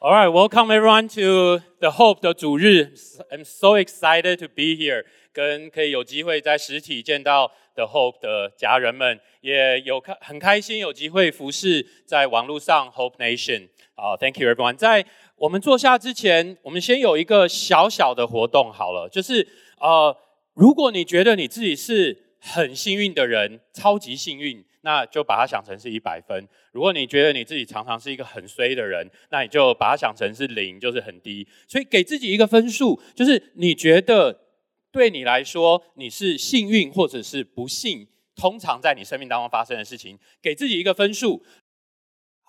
All right, welcome everyone to the Hope 的主日。I'm so excited to be here，跟可以有机会在实体见到 The Hope 的家人们，也有开很开心有机会服侍在网络上 Hope Nation。好，Thank you everyone。在我们坐下之前，我们先有一个小小的活动好了，就是呃，如果你觉得你自己是很幸运的人，超级幸运。那就把它想成是一百分。如果你觉得你自己常常是一个很衰的人，那你就把它想成是零，就是很低。所以给自己一个分数，就是你觉得对你来说你是幸运或者是不幸，通常在你生命当中发生的事情，给自己一个分数。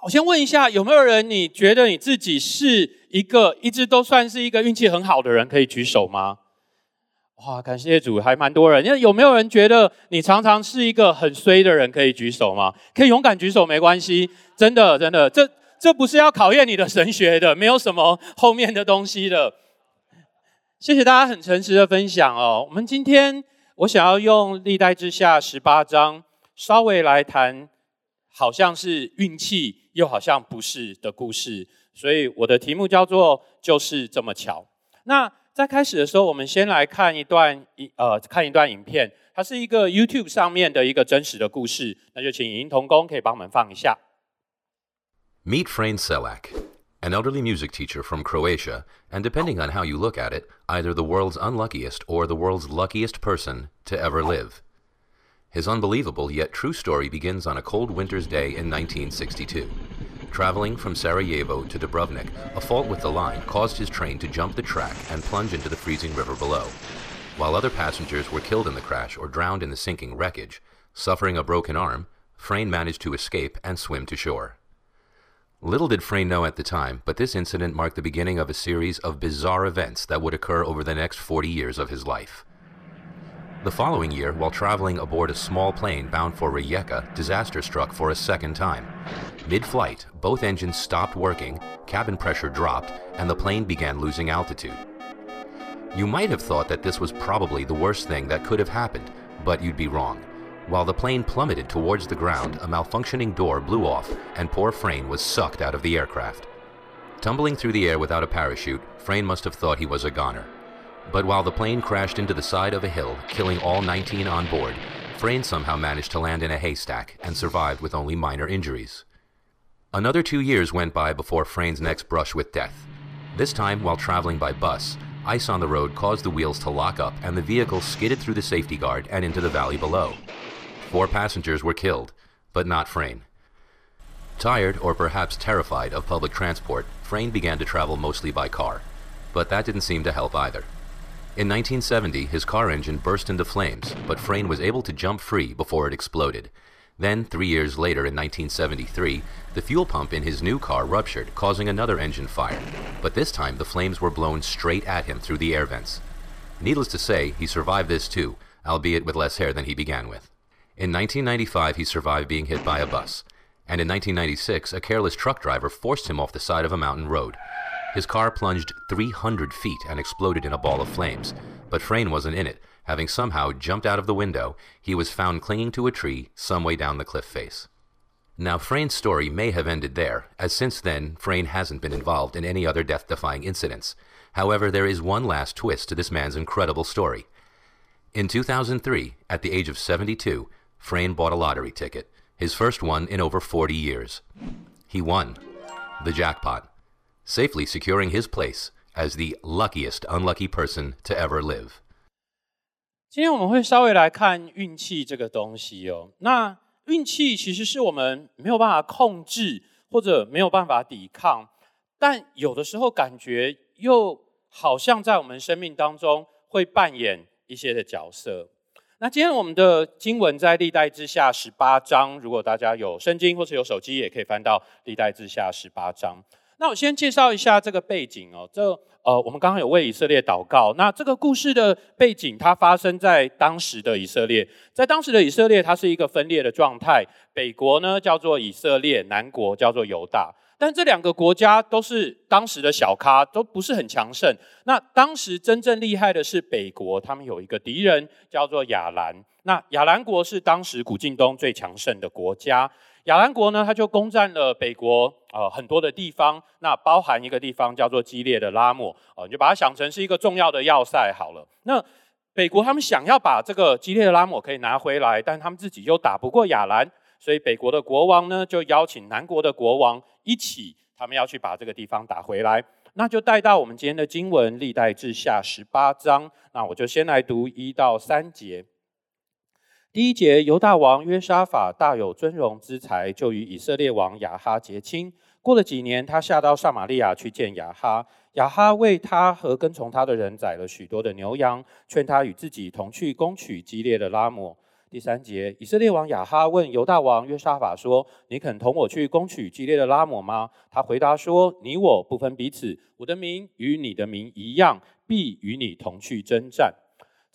我先问一下，有没有人你觉得你自己是一个一直都算是一个运气很好的人？可以举手吗？哇，感谢主，还蛮多人。因为有没有人觉得你常常是一个很衰的人？可以举手吗？可以勇敢举手，没关系。真的，真的，这这不是要考验你的神学的，没有什么后面的东西的。谢谢大家很诚实的分享哦。我们今天我想要用历代之下十八章稍微来谈，好像是运气，又好像不是的故事。所以我的题目叫做“就是这么巧”。那。在开始的时候，我们先来看一段一呃看一段影片，它是一个 YouTube 上面的一个真实的故事。那就请影音童工可以帮我们放一下。Meet Frane Selak, an elderly music teacher from Croatia, and depending on how you look at it, either the world's unluckiest or the world's luckiest person to ever live. His unbelievable yet true story begins on a cold winter's day in 1962. Traveling from Sarajevo to Dubrovnik, a fault with the line caused his train to jump the track and plunge into the freezing river below. While other passengers were killed in the crash or drowned in the sinking wreckage, suffering a broken arm, Frayne managed to escape and swim to shore. Little did Frayne know at the time, but this incident marked the beginning of a series of bizarre events that would occur over the next 40 years of his life. The following year, while traveling aboard a small plane bound for Rijeka, disaster struck for a second time. Mid flight, both engines stopped working, cabin pressure dropped, and the plane began losing altitude. You might have thought that this was probably the worst thing that could have happened, but you'd be wrong. While the plane plummeted towards the ground, a malfunctioning door blew off, and poor Frayne was sucked out of the aircraft. Tumbling through the air without a parachute, Frayne must have thought he was a goner. But while the plane crashed into the side of a hill, killing all 19 on board, Frayne somehow managed to land in a haystack and survived with only minor injuries. Another two years went by before Frayne's next brush with death. This time, while traveling by bus, ice on the road caused the wheels to lock up and the vehicle skidded through the safety guard and into the valley below. Four passengers were killed, but not Frayne. Tired, or perhaps terrified, of public transport, Frayne began to travel mostly by car. But that didn't seem to help either. In 1970, his car engine burst into flames, but Frayne was able to jump free before it exploded. Then, three years later in 1973, the fuel pump in his new car ruptured, causing another engine fire. But this time, the flames were blown straight at him through the air vents. Needless to say, he survived this too, albeit with less hair than he began with. In 1995, he survived being hit by a bus. And in 1996, a careless truck driver forced him off the side of a mountain road. His car plunged 300 feet and exploded in a ball of flames, but Frayne wasn't in it. Having somehow jumped out of the window, he was found clinging to a tree some way down the cliff face. Now, Frayne's story may have ended there, as since then, Frayne hasn't been involved in any other death defying incidents. However, there is one last twist to this man's incredible story. In 2003, at the age of 72, Frayne bought a lottery ticket, his first one in over 40 years. He won the jackpot safely securing his place as the luckiest unlucky person to ever live. 今天我们会稍微来看运气这个东西哦。那运气其实是我们没有办法控制或者没有办法抵抗，但有的时候感觉又好像在我们生命当中会扮演一些的角色。那今天我们的经文在历代之下十八章，如果大家有圣经或者有手机，也可以翻到历代之下十八章。那我先介绍一下这个背景哦。这呃，我们刚刚有为以色列祷告。那这个故事的背景，它发生在当时的以色列。在当时的以色列，它是一个分裂的状态。北国呢叫做以色列，南国叫做犹大。但这两个国家都是当时的小咖，都不是很强盛。那当时真正厉害的是北国，他们有一个敌人叫做亚兰。那亚兰国是当时古近东最强盛的国家。亚兰国呢，他就攻占了北国呃很多的地方，那包含一个地方叫做激烈的拉莫哦，你就把它想成是一个重要的要塞好了。那北国他们想要把这个激烈的拉莫可以拿回来，但他们自己又打不过亚兰，所以北国的国王呢就邀请南国的国王一起，他们要去把这个地方打回来。那就带到我们今天的经文《历代志下》十八章。那我就先来读一到三节。第一节，犹大王约沙法大有尊荣之才，就与以色列王亚哈结亲。过了几年，他下到撒玛利亚去见亚哈。亚哈为他和跟从他的人宰了许多的牛羊，劝他与自己同去攻取激烈的拉姆。第三节，以色列王亚哈问犹大王约沙法说：“你肯同我去攻取激烈的拉姆吗？”他回答说：“你我不分彼此，我的名与你的名一样，必与你同去征战。”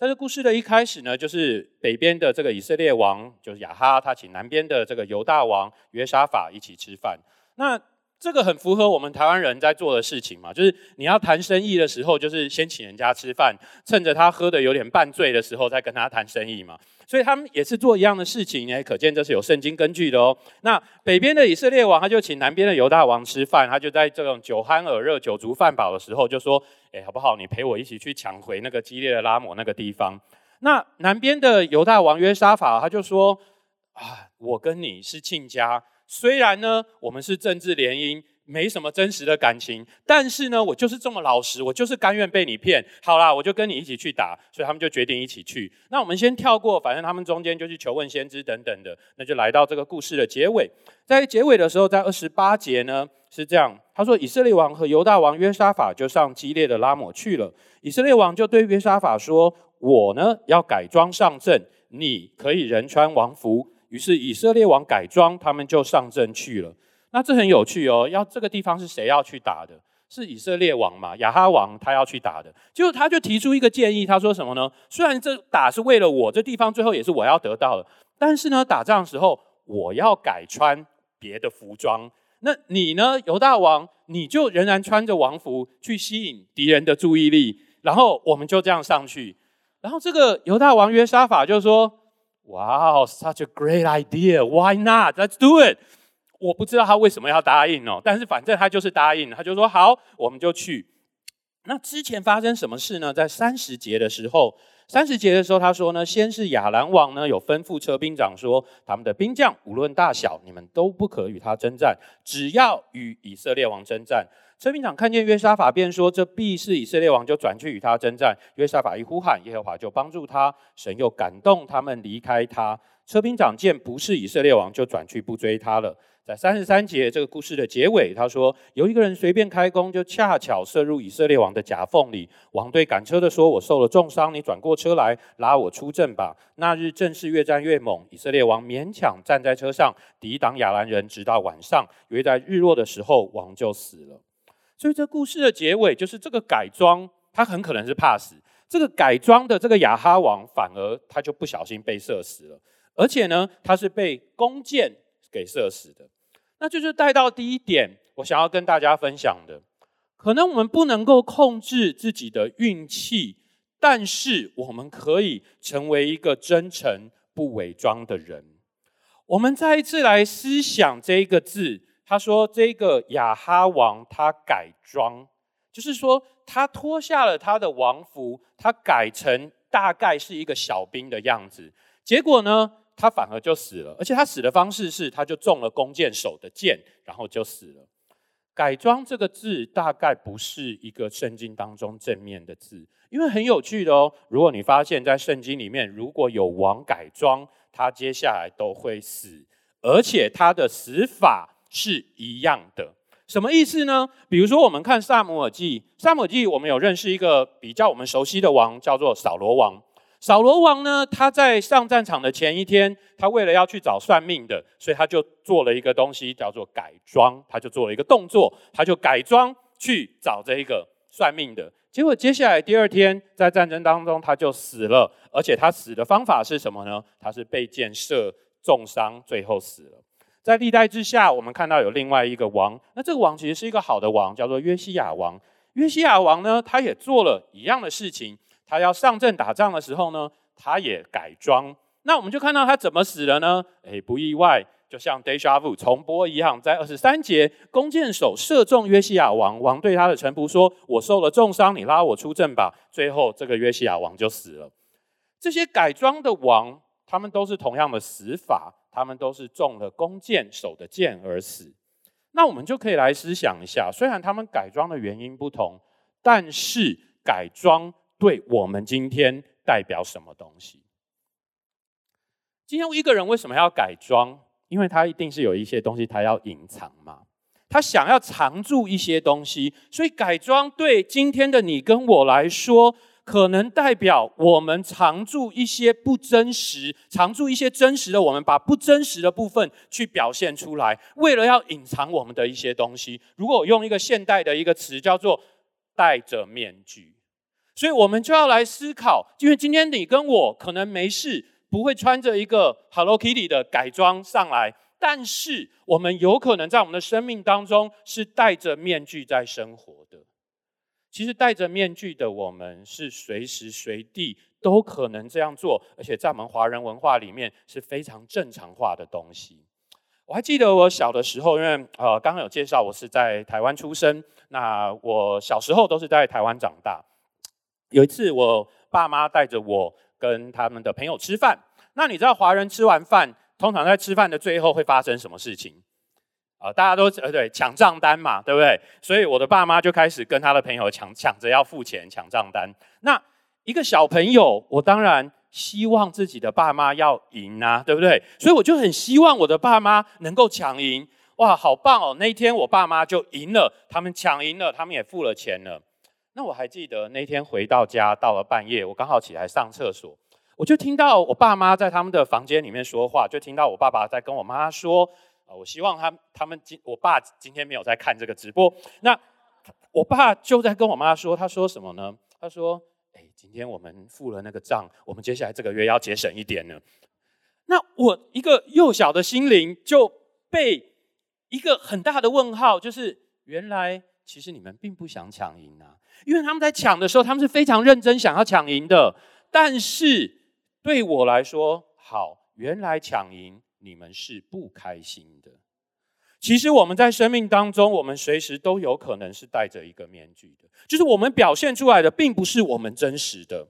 在这故事的一开始呢，就是北边的这个以色列王，就是亚哈，他请南边的这个犹大王约沙法一起吃饭。那这个很符合我们台湾人在做的事情嘛，就是你要谈生意的时候，就是先请人家吃饭，趁着他喝的有点半醉的时候，再跟他谈生意嘛。所以他们也是做一样的事情，也可见这是有圣经根据的哦。那北边的以色列王，他就请南边的犹大王吃饭，他就在这种酒酣耳热、酒足饭饱的时候，就说：“哎，好不好？你陪我一起去抢回那个激烈的拉姆那个地方。”那南边的犹大王约沙法，他就说：“啊，我跟你是亲家。”虽然呢，我们是政治联姻，没什么真实的感情，但是呢，我就是这么老实，我就是甘愿被你骗。好啦，我就跟你一起去打，所以他们就决定一起去。那我们先跳过，反正他们中间就去求问先知等等的，那就来到这个故事的结尾。在结尾的时候，在二十八节呢是这样，他说：以色列王和犹大王约沙法就上激烈的拉抹去了。以色列王就对约沙法说：我呢要改装上阵，你可以人穿王服。于是以色列王改装，他们就上阵去了。那这很有趣哦。要这个地方是谁要去打的？是以色列王嘛？亚哈王他要去打的。就他就提出一个建议，他说什么呢？虽然这打是为了我，这地方最后也是我要得到的，但是呢，打仗的时候我要改穿别的服装。那你呢，犹大王，你就仍然穿着王服去吸引敌人的注意力，然后我们就这样上去。然后这个犹大王约沙法就说。Wow, such a great idea! Why not? Let's do it. 我不知道他为什么要答应哦，但是反正他就是答应，他就说好，我们就去。那之前发生什么事呢？在三十节的时候，三十节的时候，他说呢，先是亚兰王呢有吩咐车兵长说，他们的兵将无论大小，你们都不可与他征战，只要与以色列王征战。车兵长看见约沙法，便说：“这必是以色列王，就转去与他征战。”约沙法一呼喊，耶和华就帮助他，神又感动他们离开他。车兵长见不是以色列王，就转去不追他了。在三十三节这个故事的结尾，他说：“有一个人随便开弓，就恰巧射入以色列王的甲缝里。王对赶车的说：‘我受了重伤，你转过车来拉我出阵吧。’那日正是越战越猛，以色列王勉强站在车上抵挡亚兰人，直到晚上。约在日落的时候，王就死了。”所以这故事的结尾就是这个改装，他很可能是怕死。这个改装的这个亚哈王，反而他就不小心被射死了，而且呢，他是被弓箭给射死的。那就是带到第一点，我想要跟大家分享的，可能我们不能够控制自己的运气，但是我们可以成为一个真诚不伪装的人。我们再一次来思想这一个字。他说：“这个亚哈王他改装，就是说他脱下了他的王服，他改成大概是一个小兵的样子。结果呢，他反而就死了。而且他死的方式是，他就中了弓箭手的箭，然后就死了。改装这个字大概不是一个圣经当中正面的字，因为很有趣的哦。如果你发现，在圣经里面如果有王改装，他接下来都会死，而且他的死法。”是一样的，什么意思呢？比如说，我们看萨姆尔记，萨姆尔记我们有认识一个比较我们熟悉的王，叫做扫罗王。扫罗王呢，他在上战场的前一天，他为了要去找算命的，所以他就做了一个东西，叫做改装。他就做了一个动作，他就改装去找这一个算命的。结果接下来第二天，在战争当中他就死了，而且他死的方法是什么呢？他是被箭射重伤，最后死了。在历代之下，我们看到有另外一个王，那这个王其实是一个好的王，叫做约西亚王。约西亚王呢，他也做了一样的事情，他要上阵打仗的时候呢，他也改装。那我们就看到他怎么死了呢？诶，不意外，就像 deja vu 重播一样，在二十三节，弓箭手射中约西亚王，王对他的臣仆说：“我受了重伤，你拉我出阵吧。”最后，这个约西亚王就死了。这些改装的王，他们都是同样的死法，他们都是中了弓箭手的箭而死。那我们就可以来思想一下，虽然他们改装的原因不同，但是改装对我们今天代表什么东西？今天一个人为什么要改装？因为他一定是有一些东西他要隐藏嘛，他想要藏住一些东西，所以改装对今天的你跟我来说，可能代表我们藏住一些不真实，藏住一些真实的，我们把不真实的部分去表现出来，为了要隐藏我们的一些东西。如果我用一个现代的一个词叫做戴着面具，所以我们就要来思考，因为今天你跟我可能没事。不会穿着一个 Hello Kitty 的改装上来，但是我们有可能在我们的生命当中是戴着面具在生活的。其实戴着面具的我们是随时随地都可能这样做，而且在我们华人文化里面是非常正常化的东西。我还记得我小的时候，因为呃刚刚有介绍我是在台湾出生，那我小时候都是在台湾长大。有一次我爸妈带着我。跟他们的朋友吃饭，那你知道华人吃完饭，通常在吃饭的最后会发生什么事情？啊，大家都呃对抢账单嘛，对不对？所以我的爸妈就开始跟他的朋友抢抢着要付钱抢账单。那一个小朋友，我当然希望自己的爸妈要赢啊，对不对？所以我就很希望我的爸妈能够抢赢。哇，好棒哦！那一天我爸妈就赢了，他们抢赢了，他们也付了钱了。那我还记得那天回到家，到了半夜，我刚好起来上厕所，我就听到我爸妈在他们的房间里面说话，就听到我爸爸在跟我妈说：“啊，我希望他他们今我爸今天没有在看这个直播。”那我爸就在跟我妈说，他说什么呢？他说：“哎，今天我们付了那个账，我们接下来这个月要节省一点呢。”那我一个幼小的心灵就被一个很大的问号，就是原来其实你们并不想抢赢啊。因为他们在抢的时候，他们是非常认真想要抢赢的。但是对我来说，好，原来抢赢你们是不开心的。其实我们在生命当中，我们随时都有可能是戴着一个面具的，就是我们表现出来的并不是我们真实的。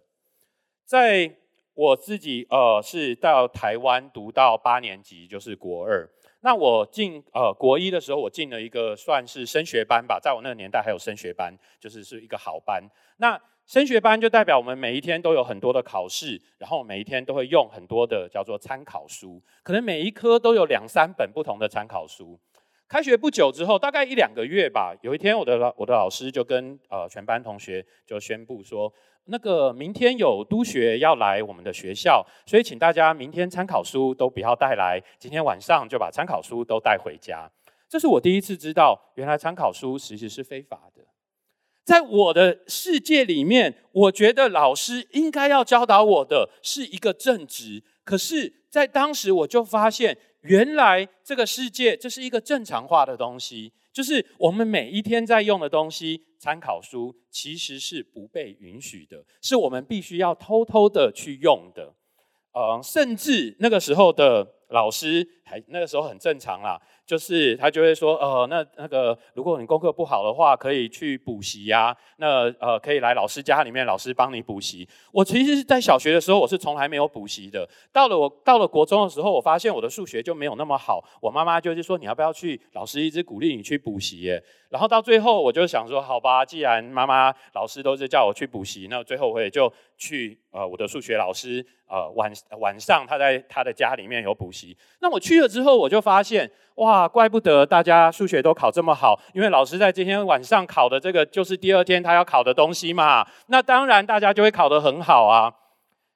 在我自己呃是到台湾读到八年级，就是国二。那我进呃国一的时候，我进了一个算是升学班吧，在我那个年代还有升学班，就是是一个好班。那升学班就代表我们每一天都有很多的考试，然后每一天都会用很多的叫做参考书，可能每一科都有两三本不同的参考书。开学不久之后，大概一两个月吧，有一天我的老我的老师就跟呃全班同学就宣布说。那个明天有督学要来我们的学校，所以请大家明天参考书都不要带来，今天晚上就把参考书都带回家。这是我第一次知道，原来参考书其实是非法的。在我的世界里面，我觉得老师应该要教导我的是一个正直，可是，在当时我就发现，原来这个世界这是一个正常化的东西。就是我们每一天在用的东西，参考书其实是不被允许的，是我们必须要偷偷的去用的。嗯，甚至那个时候的老师还那个时候很正常啦。就是他就会说，呃，那那个，如果你功课不好的话，可以去补习呀。那呃，可以来老师家里面，老师帮你补习。我其实是在小学的时候，我是从来没有补习的。到了我到了国中的时候，我发现我的数学就没有那么好。我妈妈就是说，你要不要去？老师一直鼓励你去补习耶。然后到最后，我就想说，好吧，既然妈妈、老师都是叫我去补习，那最后我也就去。呃，我的数学老师，呃，晚晚上他在他的家里面有补习。那我去了之后，我就发现。哇，怪不得大家数学都考这么好，因为老师在今天晚上考的这个就是第二天他要考的东西嘛。那当然大家就会考得很好啊。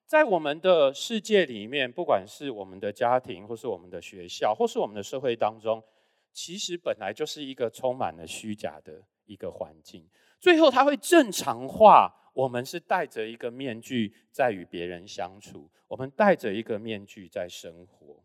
在我们的世界里面，不管是我们的家庭，或是我们的学校，或是我们的社会当中，其实本来就是一个充满了虚假的一个环境。最后，它会正常化，我们是戴着一个面具在与别人相处，我们戴着一个面具在生活。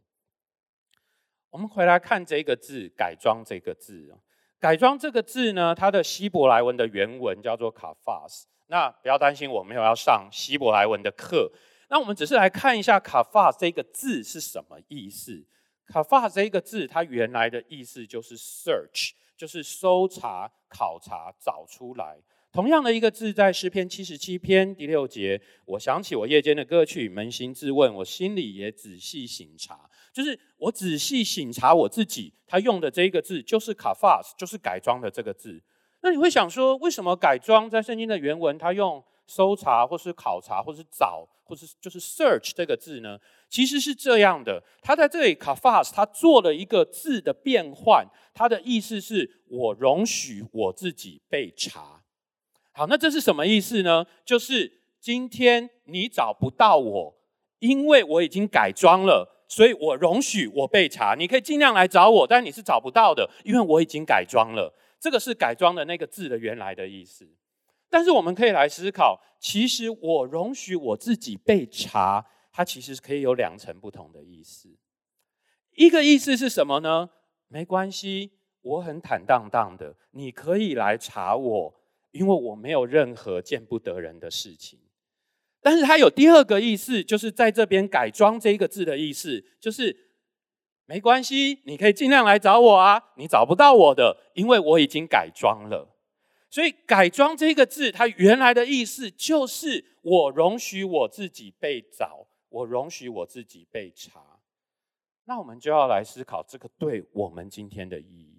我们回来看这个字“改装”这个字改装”这个字呢，它的希伯来文的原文叫做卡法斯。那不要担心，我没有要上希伯来文的课。那我们只是来看一下卡法这个字是什么意思。，kafa 这个字，它原来的意思就是 search，就是搜查、考察、找出来。同样的一个字，在诗篇七十七篇第六节，我想起我夜间的歌曲，扪心自问，我心里也仔细省察，就是我仔细省察我自己，他用的这一个字就是 kafas，就是改装的这个字。那你会想说，为什么改装在圣经的原文，他用搜查，或是考察，或是找，或是就是 search 这个字呢？其实是这样的，他在这里 kafas，他做了一个字的变换，他的意思是我容许我自己被查。好，那这是什么意思呢？就是今天你找不到我，因为我已经改装了，所以我容许我被查。你可以尽量来找我，但你是找不到的，因为我已经改装了。这个是改装的那个字的原来的意思。但是我们可以来思考，其实我容许我自己被查，它其实可以有两层不同的意思。一个意思是什么呢？没关系，我很坦荡荡的，你可以来查我。因为我没有任何见不得人的事情，但是它有第二个意思，就是在这边改装这一个字的意思，就是没关系，你可以尽量来找我啊，你找不到我的，因为我已经改装了。所以改装这个字，它原来的意思就是我容许我自己被找，我容许我自己被查。那我们就要来思考这个对我们今天的意义。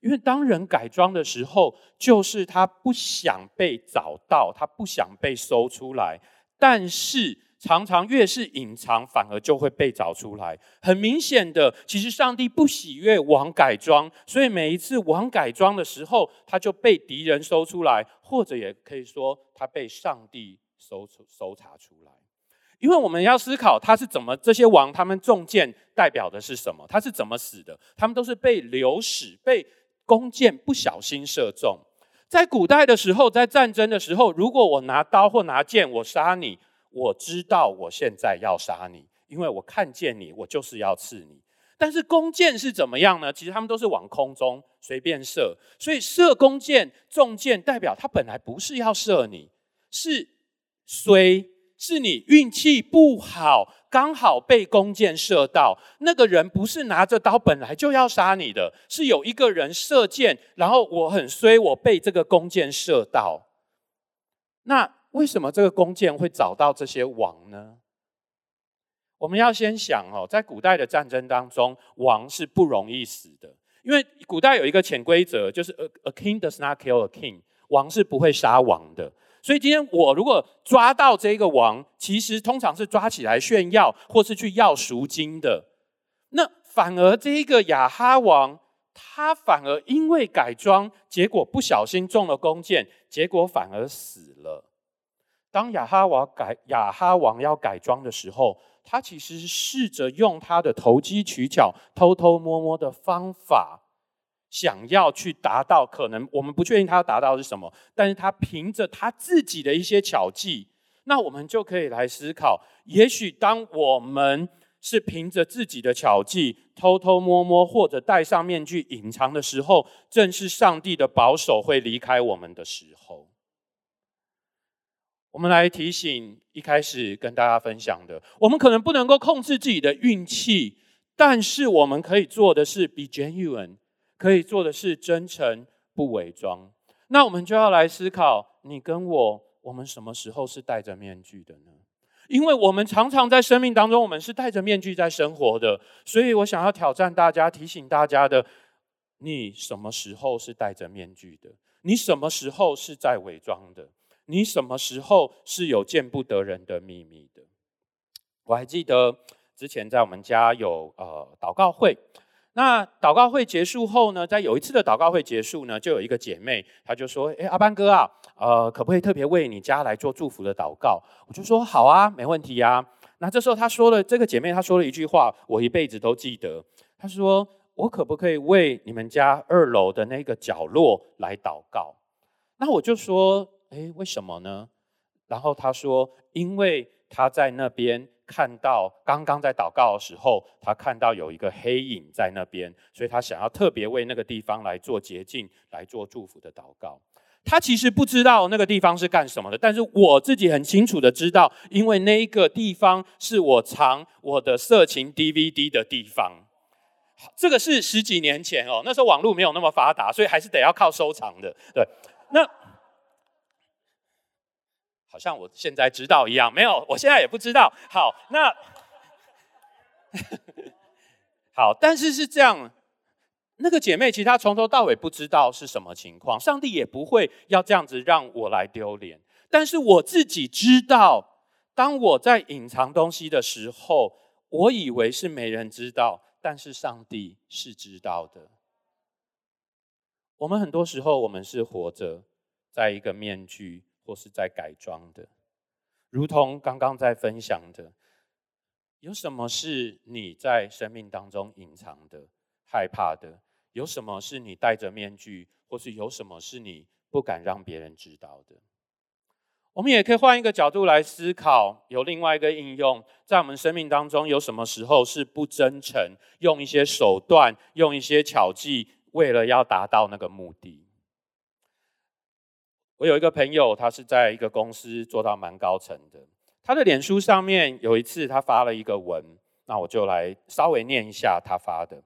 因为当人改装的时候，就是他不想被找到，他不想被搜出来。但是常常越是隐藏，反而就会被找出来。很明显的，其实上帝不喜悦王改装，所以每一次王改装的时候，他就被敌人搜出来，或者也可以说他被上帝搜出搜查出来。因为我们要思考他是怎么这些王他们中箭代表的是什么？他是怎么死的？他们都是被流矢被。弓箭不小心射中，在古代的时候，在战争的时候，如果我拿刀或拿剑，我杀你，我知道我现在要杀你，因为我看见你，我就是要刺你。但是弓箭是怎么样呢？其实他们都是往空中随便射，所以射弓箭中箭，代表他本来不是要射你，是虽是你运气不好。刚好被弓箭射到，那个人不是拿着刀本来就要杀你的，是有一个人射箭，然后我很衰，我被这个弓箭射到。那为什么这个弓箭会找到这些王呢？我们要先想哦，在古代的战争当中，王是不容易死的，因为古代有一个潜规则，就是 a a king does not kill a king，王是不会杀王的。所以今天我如果抓到这个王，其实通常是抓起来炫耀，或是去要赎金的。那反而这一个亚哈王，他反而因为改装，结果不小心中了弓箭，结果反而死了。当亚哈王改亚哈王要改装的时候，他其实是试着用他的投机取巧、偷偷摸摸的方法。想要去达到，可能我们不确定他要达到是什么，但是他凭着他自己的一些巧计，那我们就可以来思考：也许当我们是凭着自己的巧计，偷偷摸摸或者戴上面具隐藏的时候，正是上帝的保守会离开我们的时候。我们来提醒一开始跟大家分享的：我们可能不能够控制自己的运气，但是我们可以做的是 be genuine。可以做的是真诚不伪装，那我们就要来思考：你跟我，我们什么时候是戴着面具的呢？因为我们常常在生命当中，我们是戴着面具在生活的。所以我想要挑战大家，提醒大家的：你什么时候是戴着面具的？你什么时候是在伪装的？你什么时候是有见不得人的秘密的？我还记得之前在我们家有呃祷告会。那祷告会结束后呢，在有一次的祷告会结束呢，就有一个姐妹，她就说：“哎，阿班哥啊，呃，可不可以特别为你家来做祝福的祷告？”我就说：“好啊，没问题呀。”那这时候她说了，这个姐妹她说了一句话，我一辈子都记得。她说：“我可不可以为你们家二楼的那个角落来祷告？”那我就说：“哎，为什么呢？”然后她说：“因为她在那边。”看到刚刚在祷告的时候，他看到有一个黑影在那边，所以他想要特别为那个地方来做洁净、来做祝福的祷告。他其实不知道那个地方是干什么的，但是我自己很清楚的知道，因为那一个地方是我藏我的色情 DVD 的地方。这个是十几年前哦，那时候网络没有那么发达，所以还是得要靠收藏的。对，那好像我现在知道一样，没有，我现在也不知道。好，那 好，但是是这样。那个姐妹其实她从头到尾不知道是什么情况，上帝也不会要这样子让我来丢脸。但是我自己知道，当我在隐藏东西的时候，我以为是没人知道，但是上帝是知道的。我们很多时候，我们是活着在一个面具或是在改装的，如同刚刚在分享的，有什么是你在生命当中隐藏的、害怕的？有什么是你戴着面具，或是有什么是你不敢让别人知道的？我们也可以换一个角度来思考，有另外一个应用，在我们生命当中，有什么时候是不真诚，用一些手段，用一些巧计，为了要达到那个目的？我有一个朋友，他是在一个公司做到蛮高层的，他的脸书上面有一次他发了一个文，那我就来稍微念一下他发的。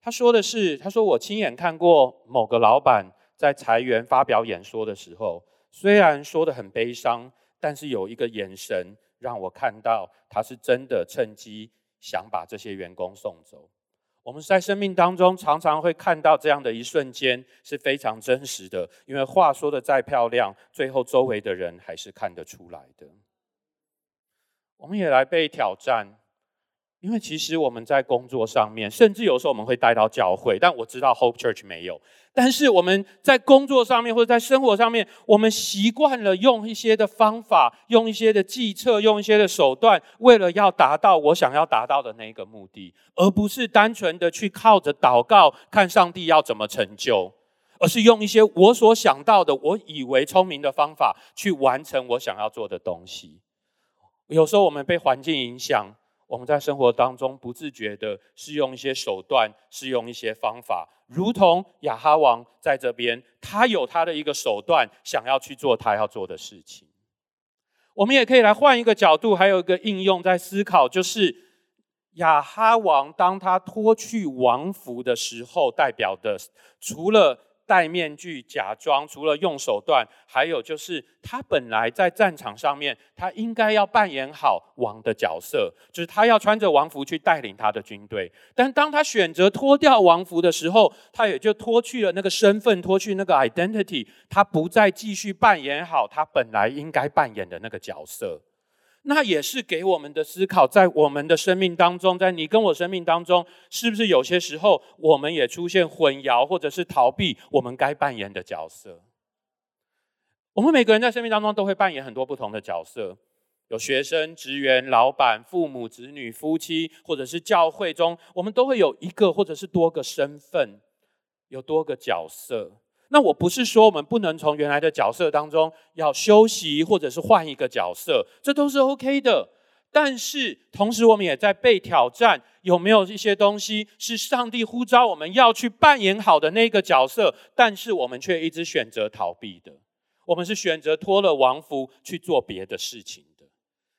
他说的是：“他说我亲眼看过某个老板在裁员发表演说的时候，虽然说的很悲伤，但是有一个眼神让我看到他是真的趁机想把这些员工送走。我们在生命当中常常会看到这样的一瞬间是非常真实的，因为话说的再漂亮，最后周围的人还是看得出来的。我们也来被挑战。”因为其实我们在工作上面，甚至有时候我们会带到教会，但我知道 Hope Church 没有。但是我们在工作上面或者在生活上面，我们习惯了用一些的方法，用一些的计策，用一些的手段，为了要达到我想要达到的那个目的，而不是单纯的去靠着祷告看上帝要怎么成就，而是用一些我所想到的、我以为聪明的方法去完成我想要做的东西。有时候我们被环境影响。我们在生活当中不自觉的是用一些手段，是用一些方法，如同亚哈王在这边，他有他的一个手段，想要去做他要做的事情。我们也可以来换一个角度，还有一个应用在思考，就是亚哈王当他脱去王服的时候，代表的除了。戴面具假装，除了用手段，还有就是他本来在战场上面，他应该要扮演好王的角色，就是他要穿着王服去带领他的军队。但当他选择脱掉王服的时候，他也就脱去了那个身份，脱去那个 identity，他不再继续扮演好他本来应该扮演的那个角色。那也是给我们的思考，在我们的生命当中，在你跟我生命当中，是不是有些时候我们也出现混淆，或者是逃避我们该扮演的角色？我们每个人在生命当中都会扮演很多不同的角色，有学生、职员、老板、父母、子女、夫妻，或者是教会中，我们都会有一个或者是多个身份，有多个角色。那我不是说我们不能从原来的角色当中要休息，或者是换一个角色，这都是 OK 的。但是同时，我们也在被挑战，有没有一些东西是上帝呼召我们要去扮演好的那个角色，但是我们却一直选择逃避的？我们是选择脱了王服去做别的事情的，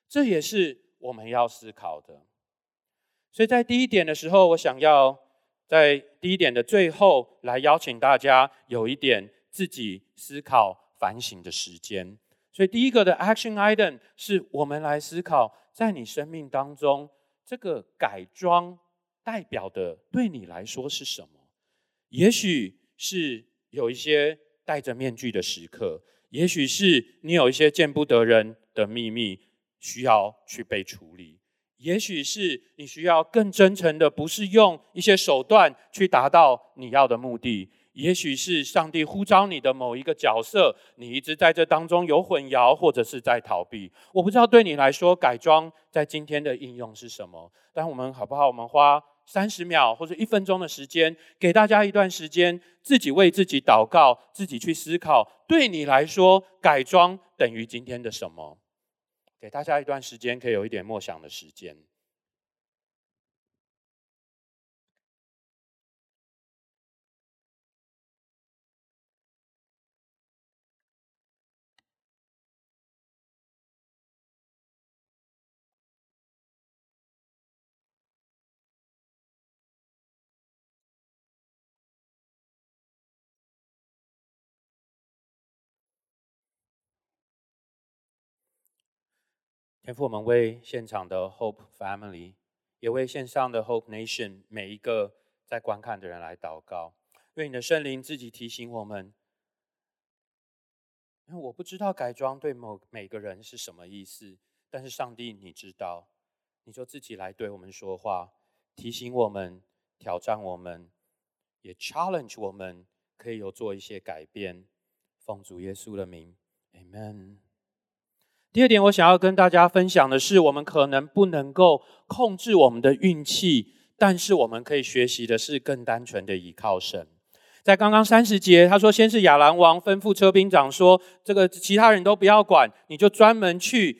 这也是我们要思考的。所以在第一点的时候，我想要。在第一点的最后，来邀请大家有一点自己思考反省的时间。所以第一个的 action item 是我们来思考，在你生命当中，这个改装代表的对你来说是什么？也许是有一些戴着面具的时刻，也许是你有一些见不得人的秘密需要去被处理。也许是你需要更真诚的，不是用一些手段去达到你要的目的。也许是上帝呼召你的某一个角色，你一直在这当中有混淆，或者是在逃避。我不知道对你来说改装在今天的应用是什么。但我们好不好？我们花三十秒或者一分钟的时间，给大家一段时间，自己为自己祷告，自己去思考。对你来说，改装等于今天的什么？给大家一段时间，可以有一点默想的时间。天父，我们为现场的 Hope Family，也为线上的 Hope Nation 每一个在观看的人来祷告。愿你的圣灵自己提醒我们，因为我不知道改装对某每个人是什么意思，但是上帝你知道，你就自己来对我们说话，提醒我们，挑战我们，也 challenge 我们，可以有做一些改变。奉主耶稣的名，Amen。第二点，我想要跟大家分享的是，我们可能不能够控制我们的运气，但是我们可以学习的是更单纯的依靠神。在刚刚三十节，他说：“先是亚兰王吩咐车兵长说，这个其他人都不要管，你就专门去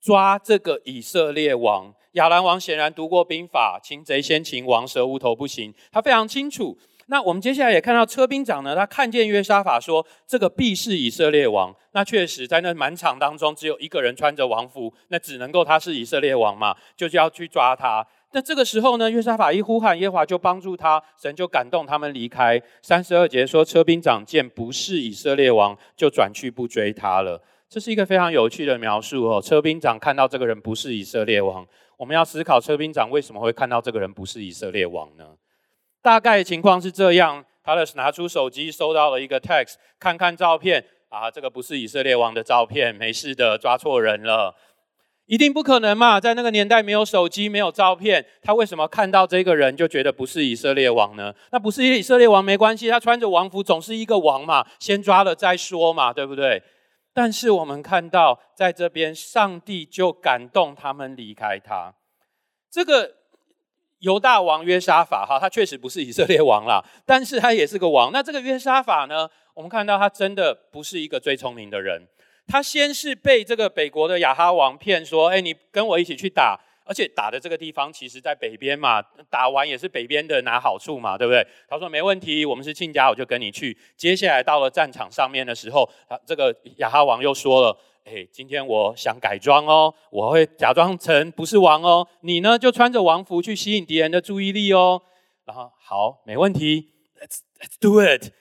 抓这个以色列王。”亚兰王显然读过兵法，擒贼先擒王，蛇无头不行，他非常清楚。那我们接下来也看到车兵长呢，他看见约沙法说：“这个必是以色列王。”那确实在那满场当中，只有一个人穿着王服，那只能够他是以色列王嘛，就是要去抓他。那这个时候呢，约沙法一呼喊，耶华就帮助他，神就感动他们离开。三十二节说，车兵长见不是以色列王，就转去不追他了。这是一个非常有趣的描述哦。车兵长看到这个人不是以色列王，我们要思考车兵长为什么会看到这个人不是以色列王呢？大概情况是这样：他的拿出手机，收到了一个 text，看看照片啊，这个不是以色列王的照片，没事的，抓错人了，一定不可能嘛！在那个年代没有手机，没有照片，他为什么看到这个人就觉得不是以色列王呢？那不是以色列王没关系，他穿着王服总是一个王嘛，先抓了再说嘛，对不对？但是我们看到在这边，上帝就感动他们离开他，这个。犹大王约沙法，哈，他确实不是以色列王啦，但是他也是个王。那这个约沙法呢？我们看到他真的不是一个最聪明的人。他先是被这个北国的亚哈王骗说：“哎，你跟我一起去打，而且打的这个地方其实在北边嘛，打完也是北边的拿好处嘛，对不对？”他说：“没问题，我们是亲家，我就跟你去。”接下来到了战场上面的时候，他这个亚哈王又说了。哎，今天我想改装哦，我会假装成不是王哦。你呢，就穿着王服去吸引敌人的注意力哦。然后好，没问题，Let's Let's do it。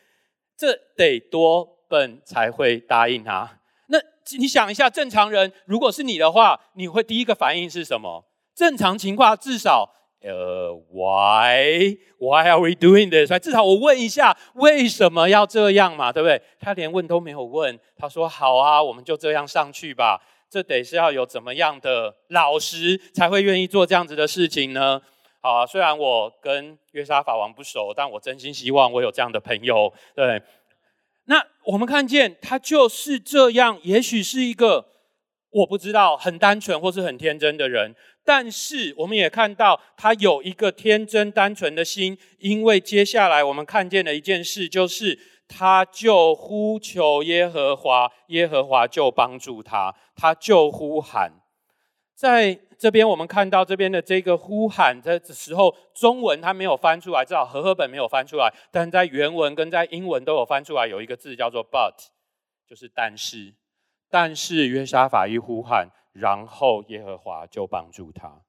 这得多笨才会答应他？那你想一下，正常人如果是你的话，你会第一个反应是什么？正常情况至少。呃，Why Why are we doing this？至少我问一下，为什么要这样嘛？对不对？他连问都没有问，他说：“好啊，我们就这样上去吧。”这得是要有怎么样的老实才会愿意做这样子的事情呢？好啊，虽然我跟约沙法王不熟，但我真心希望我有这样的朋友。对，那我们看见他就是这样，也许是一个我不知道很单纯或是很天真的人。但是我们也看到他有一个天真单纯的心，因为接下来我们看见的一件事就是，他就呼求耶和华，耶和华就帮助他，他就呼喊。在这边我们看到这边的这个呼喊的时候，中文他没有翻出来，至少和合本没有翻出来，但在原文跟在英文都有翻出来，有一个字叫做 “but”，就是但是，但是约沙法一呼喊。然后耶和华就帮助他。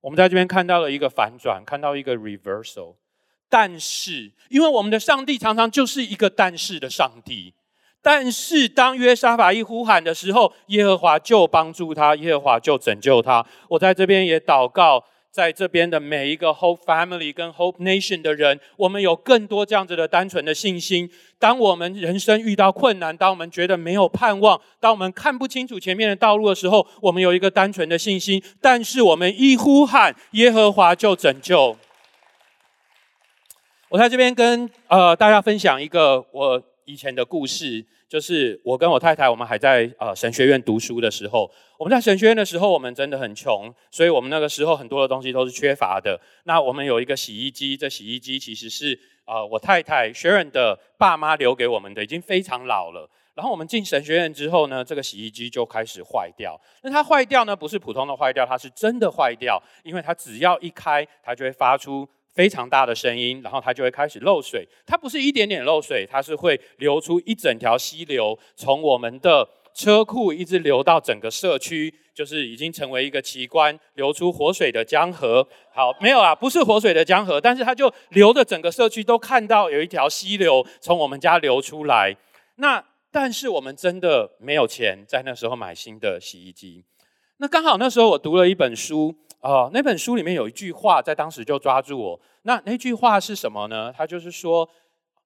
我们在这边看到了一个反转，看到一个 reversal。但是，因为我们的上帝常常就是一个但是的上帝。但是，当约沙法一呼喊的时候，耶和华就帮助他，耶和华就拯救他。我在这边也祷告。在这边的每一个 Hope Family 跟 Hope Nation 的人，我们有更多这样子的单纯的信心。当我们人生遇到困难，当我们觉得没有盼望，当我们看不清楚前面的道路的时候，我们有一个单纯的信心。但是我们一呼喊，耶和华就拯救。我在这边跟呃大家分享一个我以前的故事。就是我跟我太太，我们还在呃神学院读书的时候，我们在神学院的时候，我们真的很穷，所以我们那个时候很多的东西都是缺乏的。那我们有一个洗衣机，这洗衣机其实是呃我太太 Sharon 的爸妈留给我们的，已经非常老了。然后我们进神学院之后呢，这个洗衣机就开始坏掉。那它坏掉呢，不是普通的坏掉，它是真的坏掉，因为它只要一开，它就会发出。非常大的声音，然后它就会开始漏水。它不是一点点漏水，它是会流出一整条溪流，从我们的车库一直流到整个社区，就是已经成为一个奇观，流出活水的江河。好，没有啊，不是活水的江河，但是它就流的整个社区都看到有一条溪流从我们家流出来。那但是我们真的没有钱在那时候买新的洗衣机。那刚好那时候我读了一本书，啊，那本书里面有一句话，在当时就抓住我。那那句话是什么呢？它就是说，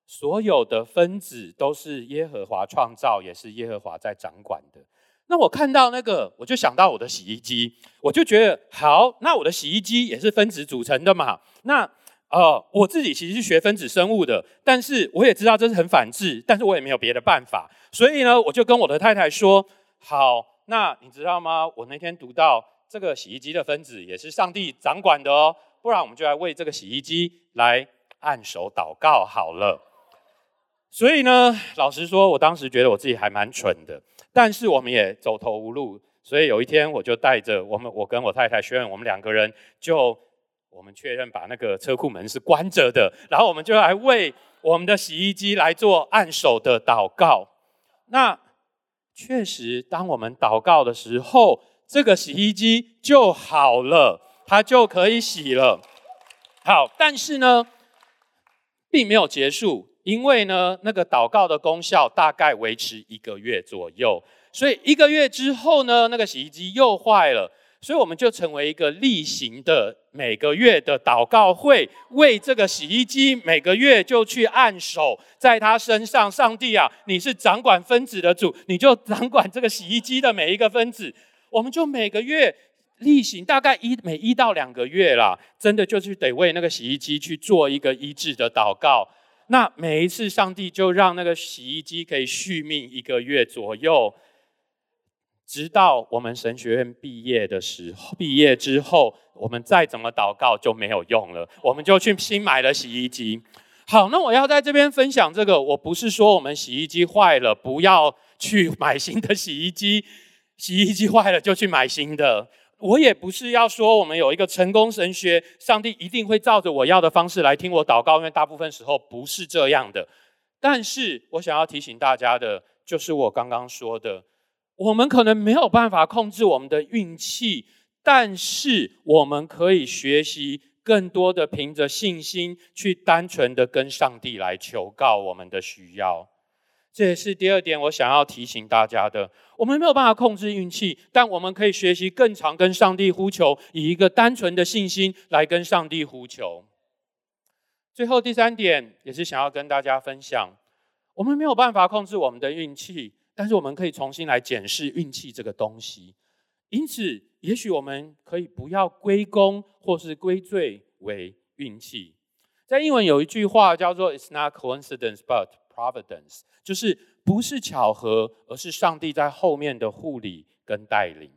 所有的分子都是耶和华创造，也是耶和华在掌管的。那我看到那个，我就想到我的洗衣机，我就觉得好，那我的洗衣机也是分子组成的嘛。那呃，我自己其实是学分子生物的，但是我也知道这是很反智，但是我也没有别的办法，所以呢，我就跟我的太太说，好。那你知道吗？我那天读到这个洗衣机的分子也是上帝掌管的哦，不然我们就来为这个洗衣机来按手祷告好了。所以呢，老实说，我当时觉得我自己还蛮蠢的，但是我们也走投无路，所以有一天我就带着我们，我跟我太太学院，我们两个人就我们确认把那个车库门是关着的，然后我们就来为我们的洗衣机来做按手的祷告。那。确实，当我们祷告的时候，这个洗衣机就好了，它就可以洗了。好，但是呢，并没有结束，因为呢，那个祷告的功效大概维持一个月左右，所以一个月之后呢，那个洗衣机又坏了。所以我们就成为一个例行的每个月的祷告会，为这个洗衣机每个月就去按手在他身上。上帝啊，你是掌管分子的主，你就掌管这个洗衣机的每一个分子。我们就每个月例行，大概一每一到两个月啦，真的就是得为那个洗衣机去做一个医治的祷告。那每一次，上帝就让那个洗衣机可以续命一个月左右。直到我们神学院毕业的时候，毕业之后，我们再怎么祷告就没有用了，我们就去新买了洗衣机。好，那我要在这边分享这个，我不是说我们洗衣机坏了不要去买新的洗衣机，洗衣机坏了就去买新的。我也不是要说我们有一个成功神学，上帝一定会照着我要的方式来听我祷告，因为大部分时候不是这样的。但是我想要提醒大家的，就是我刚刚说的。我们可能没有办法控制我们的运气，但是我们可以学习更多的凭着信心去单纯的跟上帝来求告我们的需要。这也是第二点我想要提醒大家的。我们没有办法控制运气，但我们可以学习更常跟上帝呼求，以一个单纯的信心来跟上帝呼求。最后第三点也是想要跟大家分享，我们没有办法控制我们的运气。但是我们可以重新来检视运气这个东西，因此，也许我们可以不要归功或是归罪为运气。在英文有一句话叫做 "It's not coincidence, but providence"，就是不是巧合，而是上帝在后面的护理跟带领。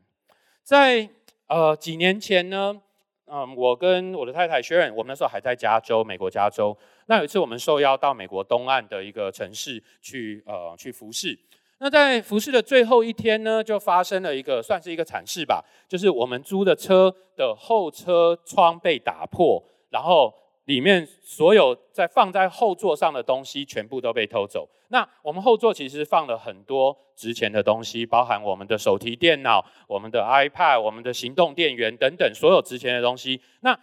在呃几年前呢，嗯，我跟我的太太 Sharon，我们那时候还在加州，美国加州。那有一次我们受邀到美国东岸的一个城市去呃去服侍。那在服侍的最后一天呢，就发生了一个算是一个惨事吧，就是我们租的车的后车窗被打破，然后里面所有在放在后座上的东西全部都被偷走。那我们后座其实放了很多值钱的东西，包含我们的手提电脑、我们的 iPad、我们的行动电源等等所有值钱的东西。那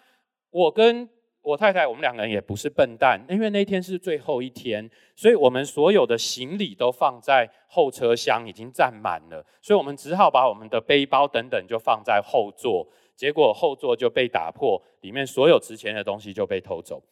我跟我太太，我们两个人也不是笨蛋，因为那天是最后一天，所以我们所有的行李都放在后车厢，已经占满了，所以我们只好把我们的背包等等就放在后座，结果后座就被打破，里面所有值钱的东西就被偷走。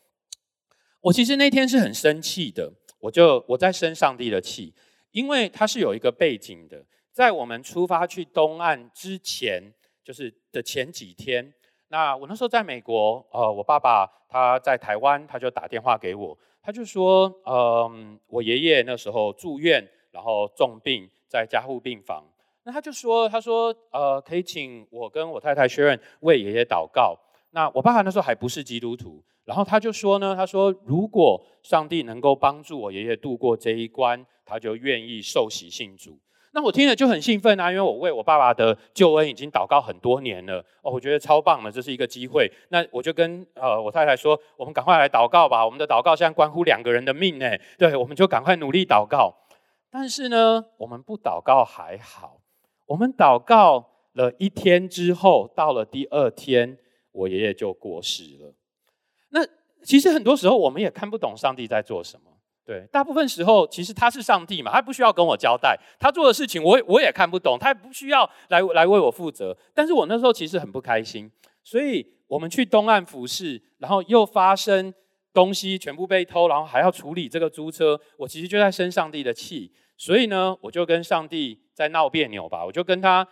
我其实那天是很生气的，我就我在生上帝的气，因为它是有一个背景的，在我们出发去东岸之前，就是的前几天。那我那时候在美国，呃，我爸爸他在台湾，他就打电话给我，他就说，嗯，我爷爷那时候住院，然后重病在加护病房，那他就说，他说，呃，可以请我跟我太太 Sharon 为爷爷祷告。那我爸爸那时候还不是基督徒，然后他就说呢，他说，如果上帝能够帮助我爷爷度过这一关，他就愿意受洗信主。那我听了就很兴奋啊，因为我为我爸爸的救恩已经祷告很多年了哦，我觉得超棒的，这是一个机会。那我就跟呃我太太说，我们赶快来祷告吧，我们的祷告现在关乎两个人的命呢。对，我们就赶快努力祷告。但是呢，我们不祷告还好，我们祷告了一天之后，到了第二天，我爷爷就过世了。那其实很多时候我们也看不懂上帝在做什么。对，大部分时候其实他是上帝嘛，他不需要跟我交代，他做的事情我我也看不懂，他也不需要来来为我负责。但是我那时候其实很不开心，所以我们去东岸服侍，然后又发生东西全部被偷，然后还要处理这个租车，我其实就在生上帝的气，所以呢，我就跟上帝在闹别扭吧，我就跟他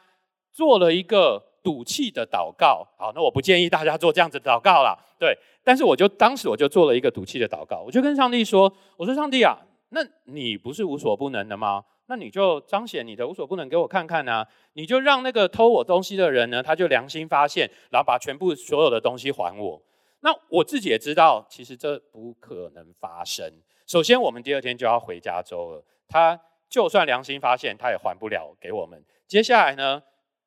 做了一个赌气的祷告。好，那我不建议大家做这样子祷告了，对。但是我就当时我就做了一个赌气的祷告，我就跟上帝说：“我说上帝啊，那你不是无所不能的吗？那你就彰显你的无所不能给我看看啊！你就让那个偷我东西的人呢，他就良心发现，然后把全部所有的东西还我。那我自己也知道，其实这不可能发生。首先，我们第二天就要回加州了，他就算良心发现，他也还不了给我们。接下来呢？”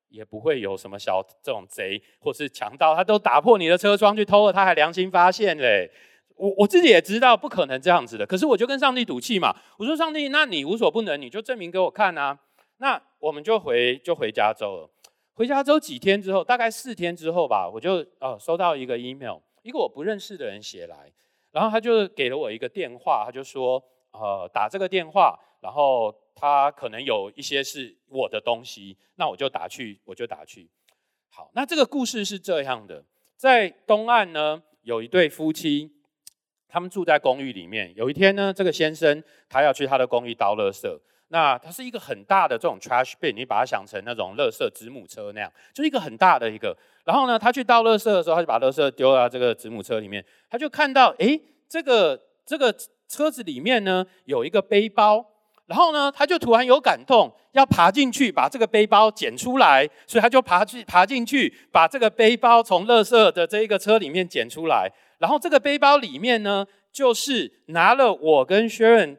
也不会有什么小这种贼或是强盗，他都打破你的车窗去偷了，他还良心发现嘞。我我自己也知道不可能这样子的，可是我就跟上帝赌气嘛。我说上帝，那你无所不能，你就证明给我看啊。那我们就回就回加州了。回加州几天之后，大概四天之后吧，我就呃收到一个 email，一个我不认识的人写来，然后他就给了我一个电话，他就说呃打这个电话，然后。他可能有一些是我的东西，那我就打去，我就打去。好，那这个故事是这样的：在东岸呢，有一对夫妻，他们住在公寓里面。有一天呢，这个先生他要去他的公寓倒垃圾，那它是一个很大的这种 trash bin，你把它想成那种垃圾子母车那样，就是一个很大的一个。然后呢，他去倒垃圾的时候，他就把垃圾丢到这个子母车里面，他就看到，哎，这个这个车子里面呢有一个背包。然后呢，他就突然有感动，要爬进去把这个背包捡出来，所以他就爬去爬进去，把这个背包从垃圾的这一个车里面捡出来。然后这个背包里面呢，就是拿了我跟 Sharon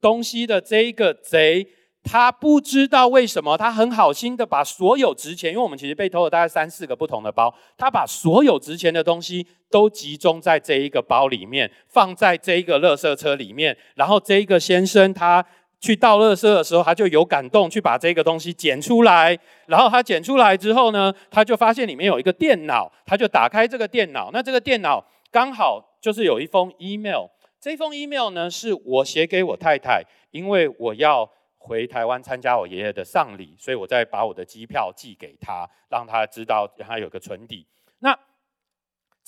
东西的这一个贼，他不知道为什么，他很好心的把所有值钱，因为我们其实被偷了大概三四个不同的包，他把所有值钱的东西都集中在这一个包里面，放在这一个垃圾车里面。然后这一个先生他。去倒垃圾的时候，他就有感动，去把这个东西捡出来。然后他捡出来之后呢，他就发现里面有一个电脑，他就打开这个电脑。那这个电脑刚好就是有一封 email。这封 email 呢，是我写给我太太，因为我要回台湾参加我爷爷的丧礼，所以我再把我的机票寄给他，让他知道，让他有个存底。那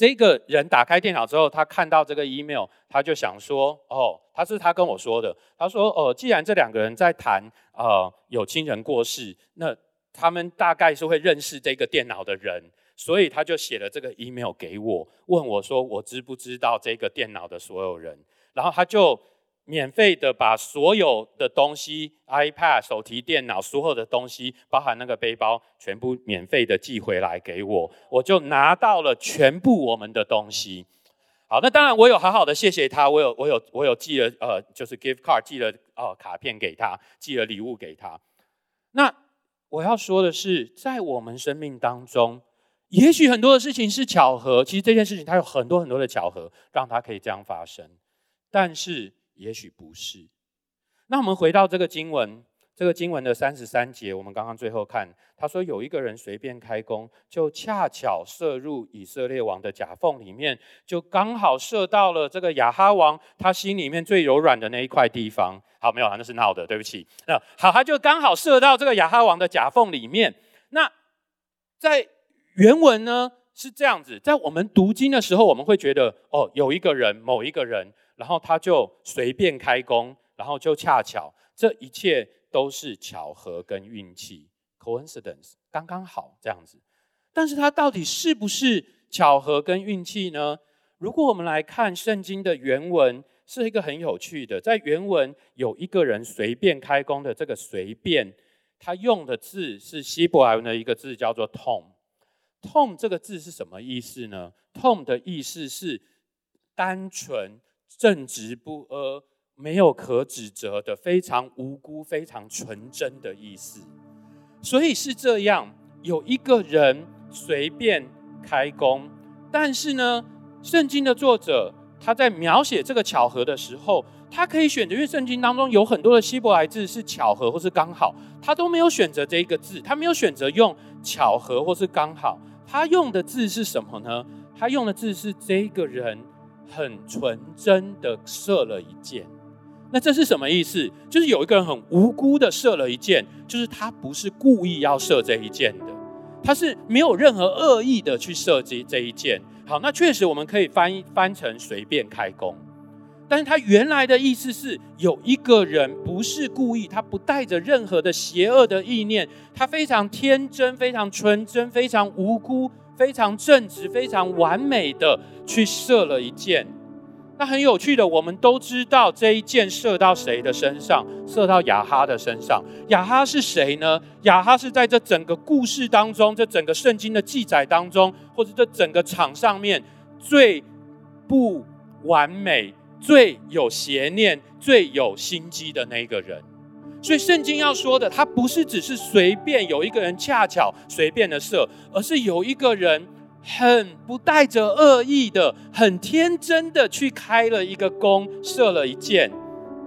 这个人打开电脑之后，他看到这个 email，他就想说：“哦，他是他跟我说的。他说：哦，既然这两个人在谈，呃，有亲人过世，那他们大概是会认识这个电脑的人，所以他就写了这个 email 给我，问我说我知不知道这个电脑的所有人，然后他就。”免费的把所有的东西，iPad、手提电脑，所有的东西，包含那个背包，全部免费的寄回来给我，我就拿到了全部我们的东西。好，那当然我有好好的谢谢他，我有我有我有寄了呃，就是 gift card 寄了呃卡片给他，寄了礼物给他。那我要说的是，在我们生命当中，也许很多的事情是巧合，其实这件事情它有很多很多的巧合，让它可以这样发生，但是。也许不是。那我们回到这个经文，这个经文的三十三节，我们刚刚最后看，他说有一个人随便开弓，就恰巧射入以色列王的甲缝里面，就刚好射到了这个亚哈王他心里面最柔软的那一块地方。好，没有啊，那是闹的，对不起。那好，他就刚好射到这个亚哈王的甲缝里面。那在原文呢是这样子，在我们读经的时候，我们会觉得哦，有一个人，某一个人。然后他就随便开工，然后就恰巧，这一切都是巧合跟运气，coincidence，刚刚好这样子。但是它到底是不是巧合跟运气呢？如果我们来看圣经的原文，是一个很有趣的，在原文有一个人随便开工的这个随便，他用的字是希伯来文的一个字叫做 tom。tom 这个字是什么意思呢？tom 的意思是单纯。正直不阿，没有可指责的，非常无辜、非常纯真的意思。所以是这样，有一个人随便开工，但是呢，圣经的作者他在描写这个巧合的时候，他可以选择，因为圣经当中有很多的希伯来字是巧合或是刚好，他都没有选择这一个字，他没有选择用巧合或是刚好，他用的字是什么呢？他用的字是这个人。很纯真的射了一箭，那这是什么意思？就是有一个人很无辜的射了一箭，就是他不是故意要射这一箭的，他是没有任何恶意的去射这这一箭。好，那确实我们可以翻译翻成随便开弓。但是他原来的意思是，有一个人不是故意，他不带着任何的邪恶的意念，他非常天真、非常纯真、非常无辜、非常正直、非常完美的去射了一箭。那很有趣的，我们都知道这一箭射到谁的身上？射到亚哈的身上。亚哈是谁呢？亚哈是在这整个故事当中，这整个圣经的记载当中，或者这整个场上面最不完美。最有邪念、最有心机的那个人，所以圣经要说的，他不是只是随便有一个人恰巧随便的射，而是有一个人很不带着恶意的、很天真的去开了一个弓，射了一箭。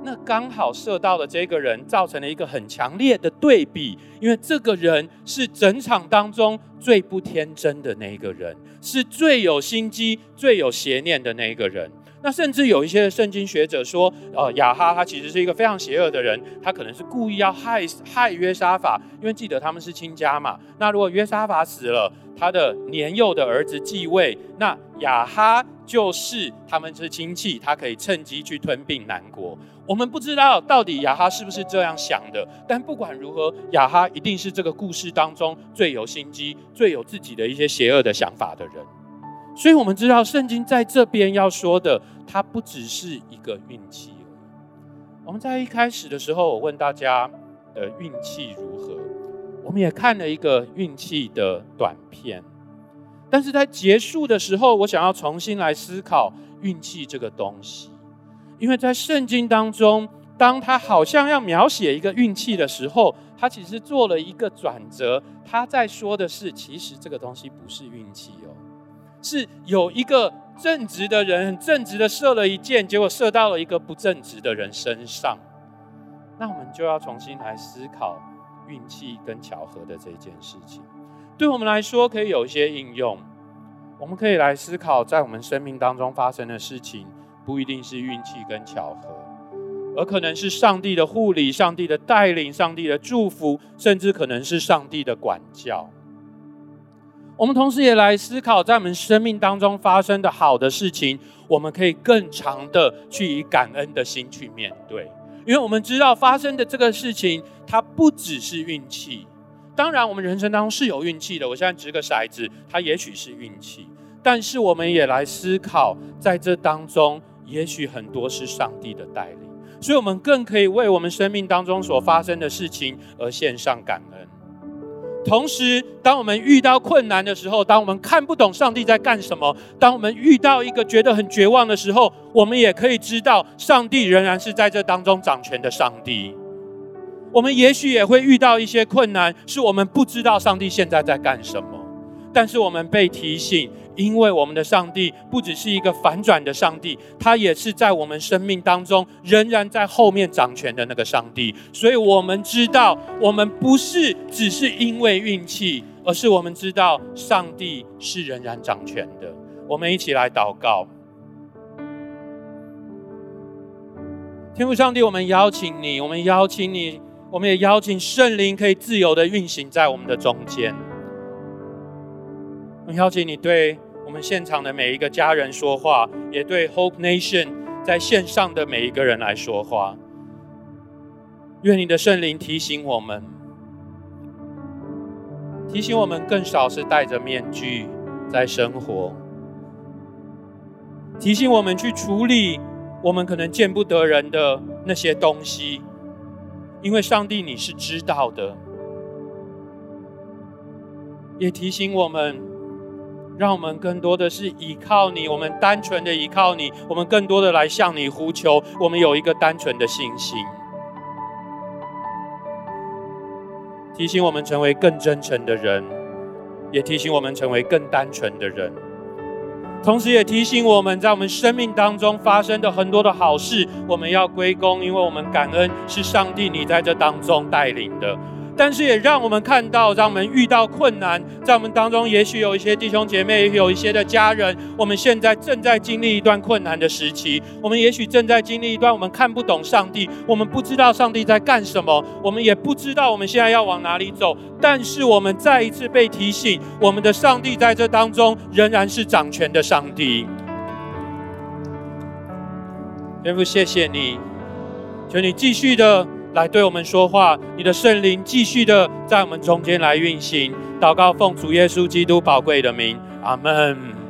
那刚好射到了这个人，造成了一个很强烈的对比，因为这个人是整场当中最不天真的那一个人，是最有心机、最有邪念的那一个人。那甚至有一些圣经学者说，呃，亚哈他其实是一个非常邪恶的人，他可能是故意要害害约沙法，因为记得他们是亲家嘛。那如果约沙法死了，他的年幼的儿子继位，那亚哈就是他们是亲戚，他可以趁机去吞并南国。我们不知道到底亚哈是不是这样想的，但不管如何，亚哈一定是这个故事当中最有心机、最有自己的一些邪恶的想法的人。所以，我们知道圣经在这边要说的。它不只是一个运气而已。我们在一开始的时候，我问大家的运气如何？我们也看了一个运气的短片。但是在结束的时候，我想要重新来思考运气这个东西，因为在圣经当中，当他好像要描写一个运气的时候，他其实做了一个转折。他在说的是，其实这个东西不是运气哦，是有一个。正直的人很正直的射了一箭，结果射到了一个不正直的人身上。那我们就要重新来思考运气跟巧合的这件事情。对我们来说，可以有一些应用。我们可以来思考，在我们生命当中发生的事情，不一定是运气跟巧合，而可能是上帝的护理、上帝的带领、上帝的祝福，甚至可能是上帝的管教。我们同时也来思考，在我们生命当中发生的好的事情，我们可以更长的去以感恩的心去面对，因为我们知道发生的这个事情，它不只是运气。当然，我们人生当中是有运气的。我现在掷个骰子，它也许是运气，但是我们也来思考，在这当中，也许很多是上帝的带领，所以我们更可以为我们生命当中所发生的事情而献上感恩。同时，当我们遇到困难的时候，当我们看不懂上帝在干什么，当我们遇到一个觉得很绝望的时候，我们也可以知道，上帝仍然是在这当中掌权的上帝。我们也许也会遇到一些困难，是我们不知道上帝现在在干什么，但是我们被提醒。因为我们的上帝不只是一个反转的上帝，他也是在我们生命当中仍然在后面掌权的那个上帝。所以，我们知道，我们不是只是因为运气，而是我们知道上帝是仍然掌权的。我们一起来祷告，天父上帝，我们邀请你，我们邀请你，我们也邀请圣灵可以自由的运行在我们的中间。我邀请你对我们现场的每一个家人说话，也对 Hope Nation 在线上的每一个人来说话。愿你的圣灵提醒我们，提醒我们更少是戴着面具在生活，提醒我们去处理我们可能见不得人的那些东西，因为上帝你是知道的，也提醒我们。让我们更多的是依靠你，我们单纯的依靠你，我们更多的来向你呼求。我们有一个单纯的信心，提醒我们成为更真诚的人，也提醒我们成为更单纯的人。同时，也提醒我们在我们生命当中发生的很多的好事，我们要归功，因为我们感恩是上帝你在这当中带领的。但是也让我们看到，让我们遇到困难，在我们当中，也许有一些弟兄姐妹，有一些的家人，我们现在正在经历一段困难的时期。我们也许正在经历一段我们看不懂上帝，我们不知道上帝在干什么，我们也不知道我们现在要往哪里走。但是我们再一次被提醒，我们的上帝在这当中仍然是掌权的上帝。天父，谢谢你，求你继续的来对我们说话，你的圣灵继续的在我们中间来运行。祷告，奉主耶稣基督宝贵的名，阿门。